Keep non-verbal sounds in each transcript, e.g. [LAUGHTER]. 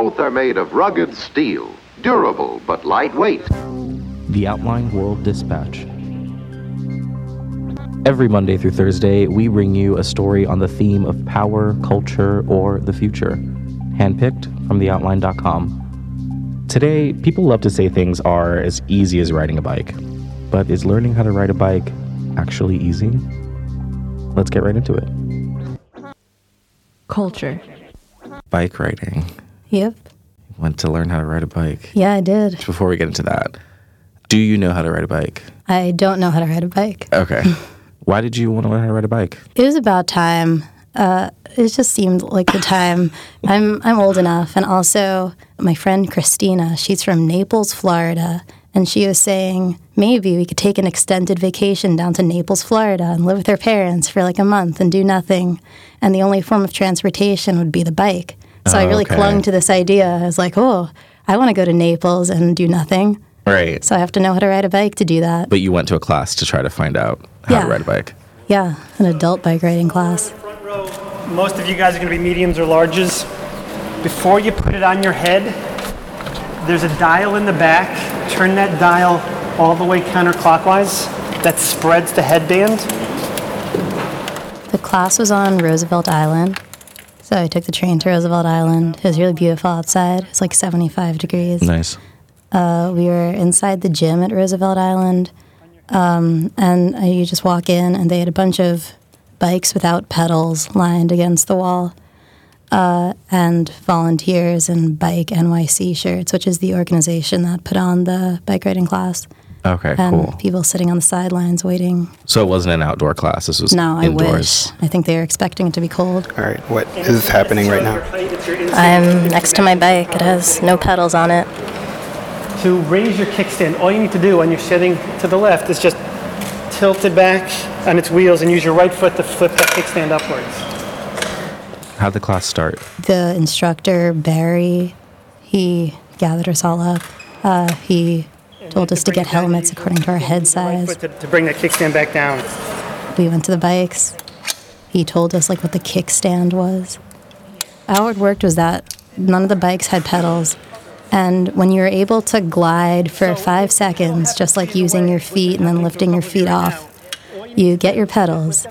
Both are made of rugged steel, durable but lightweight. The Outline World Dispatch. Every Monday through Thursday, we bring you a story on the theme of power, culture, or the future, handpicked from theoutline.com. Today, people love to say things are as easy as riding a bike. But is learning how to ride a bike actually easy? Let's get right into it. Culture. Bike riding. Yep. Went to learn how to ride a bike. Yeah, I did. Before we get into that, do you know how to ride a bike? I don't know how to ride a bike. Okay. [LAUGHS] Why did you want to learn how to ride a bike? It was about time. Uh, it just seemed like the time. [LAUGHS] I'm I'm old enough, and also my friend Christina. She's from Naples, Florida, and she was saying maybe we could take an extended vacation down to Naples, Florida, and live with her parents for like a month and do nothing, and the only form of transportation would be the bike. So I Oh, really okay. clung to this idea. I was like, oh, I want to go to Naples and do nothing. Right. So I have to know how to ride a bike to do that. But you went to a class to try to find out how Yeah. to ride a bike. Yeah, an adult bike riding class. Front row, most of you guys are going to be mediums or larges. Before you put it on your head, there's a dial in the back. Turn that dial all the way counterclockwise. That spreads the headband. The class was on Roosevelt Island. So I took the train to Roosevelt Island. It was really beautiful outside. It was like 75 degrees. Nice. Uh, we were inside the gym at Roosevelt Island. Um, and uh, you just walk in, and they had a bunch of bikes without pedals lined against the wall. Uh, and volunteers and Bike NYC shirts, which is the organization that put on the bike riding class. Okay, And cool. people sitting on the sidelines waiting. So it wasn't an outdoor class. This was No, I indoors. wish. I think they were expecting it to be cold. All right, what is happening right now? It's your instinct I'm next to my bike. It has no pedals on it. To raise your kickstand, all you need to do when you're sitting to the left is just tilt it back on its wheels and use your right foot to flip that kickstand upwards. How'd the class start? The instructor, Barry, he gathered us all up. Uh, he told us to get helmets according to our head size. to, to bring that kickstand back down. We went to the bikes. He told us like what the kickstand was. How it worked was that none of the bikes had pedals. And when you were able to glide for five seconds, just like using your feet and then lifting your feet off, you get your pedals.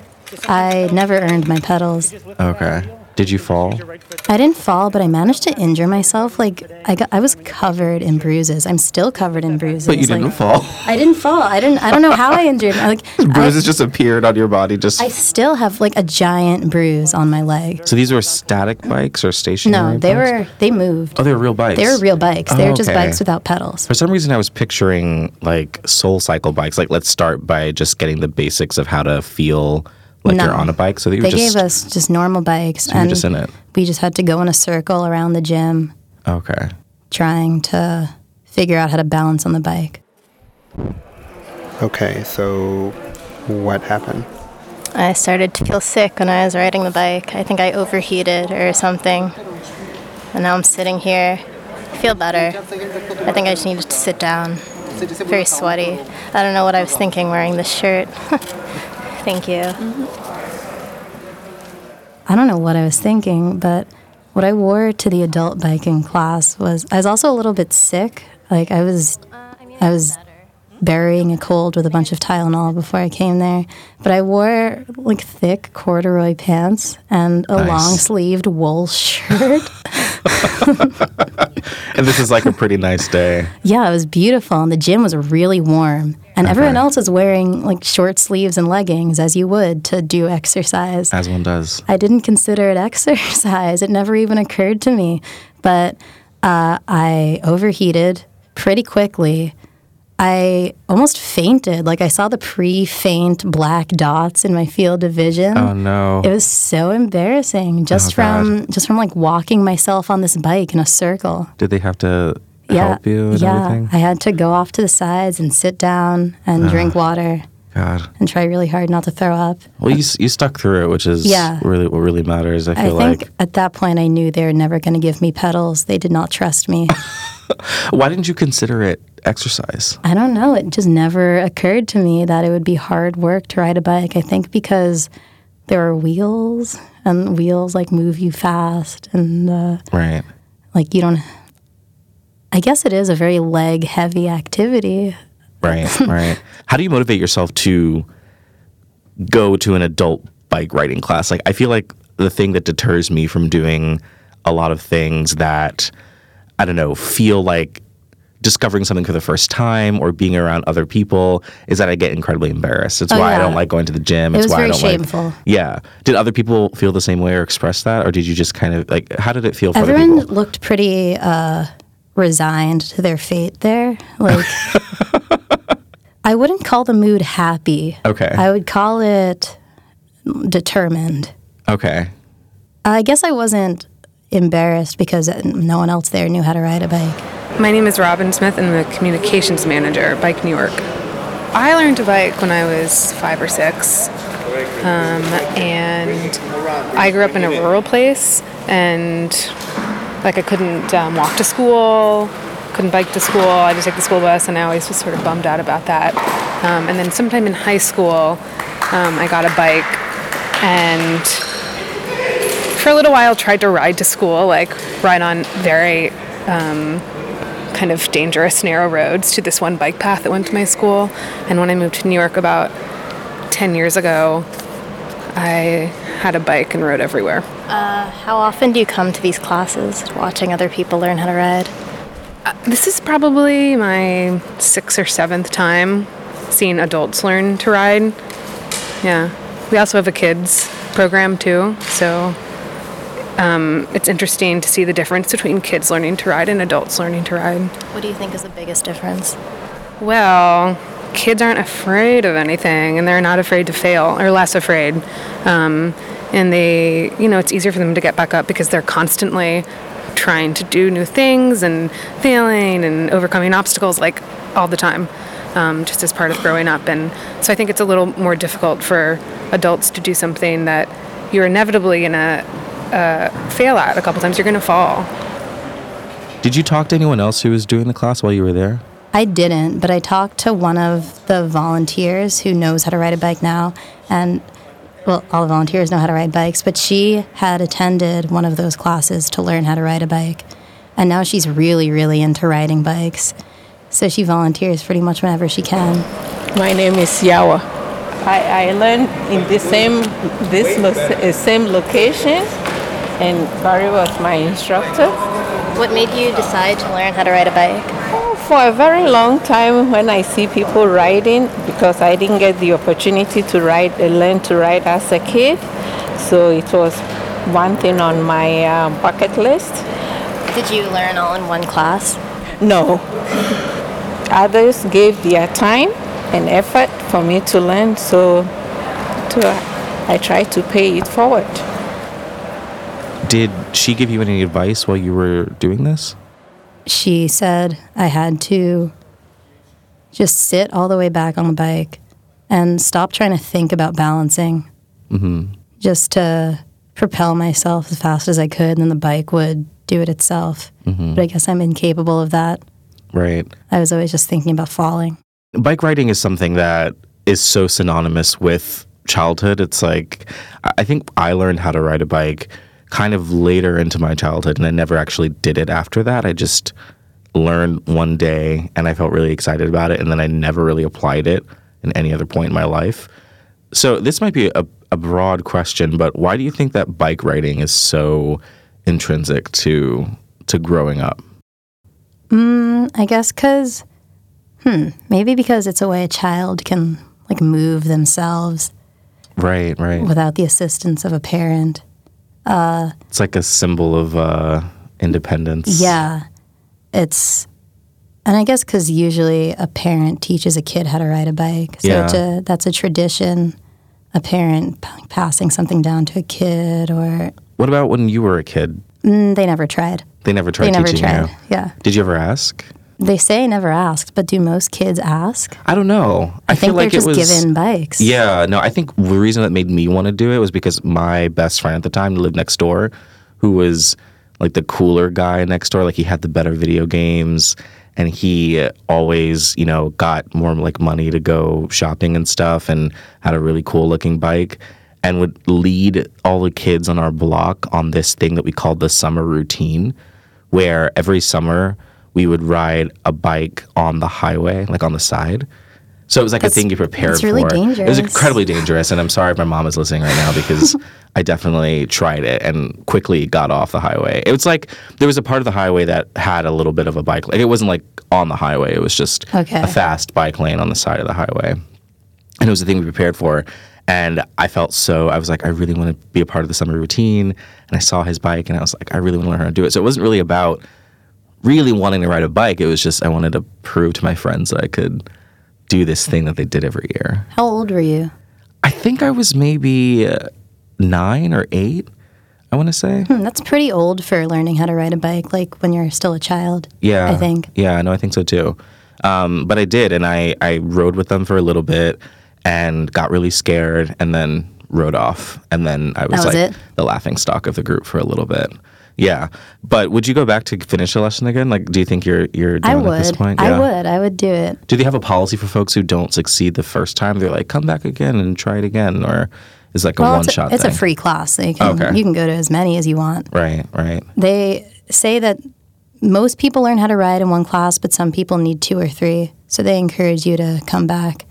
I never earned my pedals. Okay. Did you fall? I didn't fall, but I managed to injure myself. Like I got, I was covered in bruises. I'm still covered in bruises. But you didn't like, fall. I didn't fall. I didn't. I don't know how I injured. [LAUGHS] I, like I, Bruises just appeared on your body. Just I still have like a giant bruise on my leg. so these were static bikes or stationary? No, they bikes? were. They moved. Oh, they were real bikes. They were real bikes. They Oh, were just okay. bikes without pedals. For some reason, I was picturing like Soul Cycle bikes. Like, let's start by just getting the basics of how to feel like No. you're on a bike. So that you They were just gave us just normal bikes, you were and just in it. we just had to go in a circle around the gym, okay. trying to figure out how to balance on the bike. Okay, so what happened? I started to feel sick when I was riding the bike. I think I overheated or something. And now I'm sitting here. I feel better. I think I just needed to sit down. Very sweaty. I don't know what I was thinking wearing this shirt. [LAUGHS] Thank you. Mm-hmm. I don't know what I was thinking, but what I wore to the adult biking class was I was also a little bit sick. Like I was uh, I was burying a cold with a bunch of Tylenol before I came there. But I wore like thick corduroy pants and a Nice. long sleeved wool [LAUGHS] shirt. [LAUGHS] And this is like a pretty nice day. yeah, it was beautiful and the gym was really warm. And everyone else was wearing like short sleeves and leggings as you would to do exercise. As one does. I didn't consider it [LAUGHS] exercise. It never even occurred to me. But uh, I overheated pretty quickly. I almost fainted. Like I saw the pre-faint black dots in my field of vision. Oh no. It was so embarrassing oh, just Oh, God. from just from like walking myself on this bike in a circle. Did they have to Yeah, help you and yeah. everything? I had to go off to the sides and sit down and ah, drink water God. and try really hard not to throw up. Well, you, you stuck through it, which is Yeah. really what really matters. I feel I think like. at that point I knew they were never going to give me pedals. They did not trust me. [LAUGHS] Why didn't you consider it exercise? I don't know. It just never occurred to me that it would be hard work to ride a bike. I think because there are wheels and wheels like move you fast and uh, Right. like you don't. I guess it is a very leg heavy activity. Right, right. [LAUGHS] How do you motivate yourself to go to an adult bike riding class? Like, I feel like the thing that deters me from doing a lot of things that I don't know feel like discovering something for the first time or being around other people is that I get incredibly embarrassed. It's Oh, why I don't like going to the gym. It was why very I don't shameful. like. Yeah. Did other people feel the same way or express that, or did you just kind of like? How did it feel for other Everyone people? looked pretty uh, resigned to their fate there. Like, [LAUGHS] I wouldn't call the mood happy. Okay. I would call it determined. Okay. I guess I wasn't embarrassed because no one else there knew how to ride a bike. My name is Robin Smith, and I'm the communications manager at Bike New York. I learned to bike when I was five or six, um, and I grew up in a rural place, and like I couldn't um, walk to school, couldn't bike to school. I to take the school bus, and I always was sort of bummed out about that. Um, and then sometime in high school, um, I got a bike, and for a little while tried to ride to school, like ride on very um, kind of dangerous narrow roads to this one bike path that went to my school. And when I moved to New York about 10 years ago, I had a bike and rode everywhere. Uh, how often do you come to these classes, watching other people learn how to ride? Uh, this is probably my sixth or seventh time seeing adults learn to ride. Yeah. We also have a kids program too, so um, it's interesting to see the difference between kids learning to ride and adults learning to ride. What do you think is the biggest difference? Well, kids aren't afraid of anything and they're not afraid to fail or less afraid. Um, and they, you know, it's easier for them to get back up because they're constantly trying to do new things and failing and overcoming obstacles like all the time, um, just as part of growing up. And so I think it's a little more difficult for adults to do something that you're inevitably going to uh, fail at a couple times. You're going to fall. Did you talk to anyone else who was doing the class while you were there? I didn't, but I talked to one of the volunteers who knows how to ride a bike now. And, well, all the volunteers know how to ride bikes, but she had attended one of those classes to learn how to ride a bike. And now she's really, really into riding bikes. So she volunteers pretty much whenever she can. My name is Yawa. I, I learned in the same this lo- uh, same location, and Barry was my instructor. What made you decide to learn how to ride a bike? For a very long time, when I see people riding, because I didn't get the opportunity to ride, uh, learn to ride as a kid, so it was one thing on my uh, bucket list. Did you learn all in one class? No, others gave their time and effort for me to learn, so to, I tried to pay it forward. Did she give you any advice while you were doing this? She said I had to just sit all the way back on the bike and stop trying to think about balancing. Mm-hmm. Just to propel myself as fast as I could, and then the bike would do it itself. Mm-hmm. But I guess I'm incapable of that. Right. I was always just thinking about falling. bike riding is something that is so synonymous with childhood. It's like I I think I learned how to ride a bike kind of later into my childhood and I never actually did it after that. I just learned one day and I felt really excited about it and then I never really applied it in any other point in my life. So this might be a, a broad question, but why do you think that bike riding is so intrinsic to to growing up? I guess because, hmm, maybe because it's a way a child can like move themselves Right, right. without the assistance of a parent. It's like a symbol of uh, independence. Yeah. It's, and I guess because usually a parent teaches a kid how to ride a bike. So Yeah. a, that's a tradition, a parent p- passing something down to a kid, or What about when you were a kid? mm, they never tried. They never tried they never teaching tried. you. Yeah. Did you ever ask? They say never asked, but do most kids ask? I don't know. I, I, think like they're it just was. given bikes. Yeah, no, I think the reason that made me want to do it was because my best friend at the time lived next door, who was like the cooler guy next door. Like he had the better video games, and he always, you know, got more like money to go shopping and stuff, and had a really cool looking bike, and would lead all the kids on our block on this thing that we called the summer routine, where every summer we would ride a bike on the highway, like on the side. So it was like That's- a thing you prepare that's for. really It was incredibly dangerous, and I'm sorry if my mom is listening right now because [LAUGHS] I definitely tried it and quickly got off the highway. It was like there was a part of the highway that had a little bit of a bike. Like it wasn't like on the highway. It was just Okay. a fast bike lane on the side of the highway and it was the thing we prepared for. And I felt so, I was like, I really want to be a part of the summer routine. And I saw his bike and I was like, I really want to learn how to do it. So it wasn't really about really wanting to ride a bike. It was just, I wanted to prove to my friends that I could do this thing that they did every year. How old were you? I think I was maybe uh, nine or eight, I want to say. Hmm, that's pretty old for learning how to ride a bike, like when you're still a child. Yeah, I think. Yeah, no, I think so too. Um, but I did, and I I rode with them for a little bit, and got really scared, and then rode off, and then I was, was like it? the laughing stock of the group for a little bit. Yeah, but would you go back to finish the lesson again? Like, do you think you're you're I done at this would. point? I Yeah. would. I would do it. Do they have a policy for folks who don't succeed the first time? They're like, come back again and try it again, or is it like a Well, one it's, a, shot it's thing? a free class. So you can Okay. you can go to as many as you want. right, right. They say that most people learn how to ride in one class, but some people need two or three. So they encourage you to come back.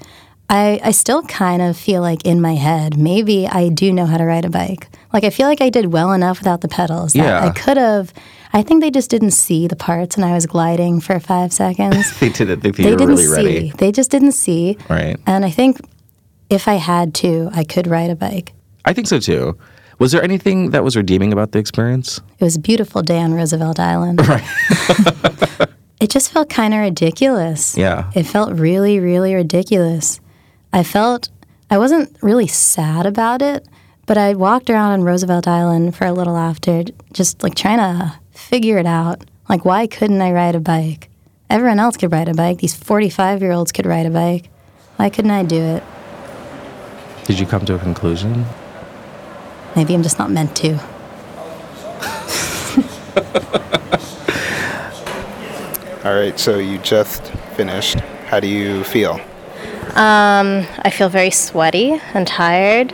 I, I still kind of feel like in my head, maybe I do know how to ride a bike. Like I feel like I did well enough without the pedals Yeah. I could have. I think they just didn't see the parts, and I was gliding for five seconds. [LAUGHS] They did it. They, think they you were didn't really see. ready. They just didn't see. Right. And I think if I had to, I could ride a bike. I think so too. Was there anything that was redeeming about the experience? It was a beautiful day on Roosevelt Island. Right. [LAUGHS] it just felt kind of ridiculous. Yeah. It felt really, really ridiculous. I felt, I wasn't really sad about it, but I walked around on Roosevelt Island for a little after, just like trying to figure it out. Like, why couldn't I ride a bike? Everyone else could ride a bike. These 45 year olds could ride a bike. Why couldn't I do it? Did you come to a conclusion? Maybe I'm just not meant to. [LAUGHS] All right, so you just finished. How do you feel? I feel very sweaty and tired,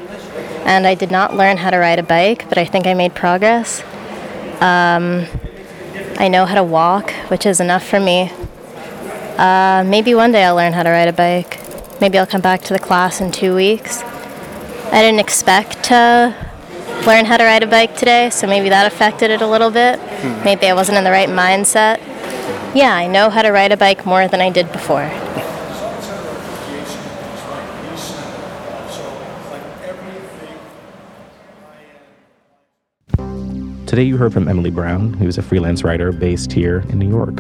and I did not learn how to ride a bike, but I think I made progress. Um, I know how to walk, which is enough for me. Uh, maybe one day I'll learn how to ride a bike. Maybe I'll come back to the class in two weeks. I didn't expect to learn how to ride a bike today, so maybe that affected it a little bit. Maybe I wasn't in the right mindset. Yeah, I know how to ride a bike more than I did before. Today you heard from Emily Brown, who's a freelance writer based here in New York.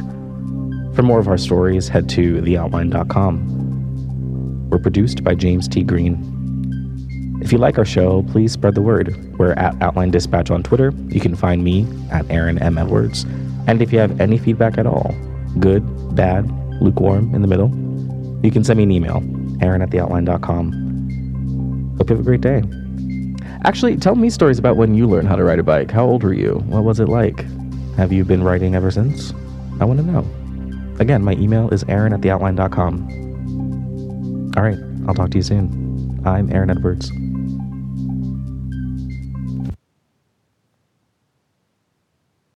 For more of our stories, head to theoutline.com. We're produced by James T. Green. If you like our show, please spread the word. We're at Outline Dispatch on Twitter. You can find me at Aaron M. Edwards. And if you have any feedback at all, good, bad, lukewarm, in the middle, you can send me an email, aaron at theoutline.com. Hope you have a great day. Actually, tell me stories about when you learned how to ride a bike. How old were you? What was it like? Have you been riding ever since? I want to know. Again, my email is aaron at theoutline.com. All right, I'll talk to you soon. I'm Aaron Edwards.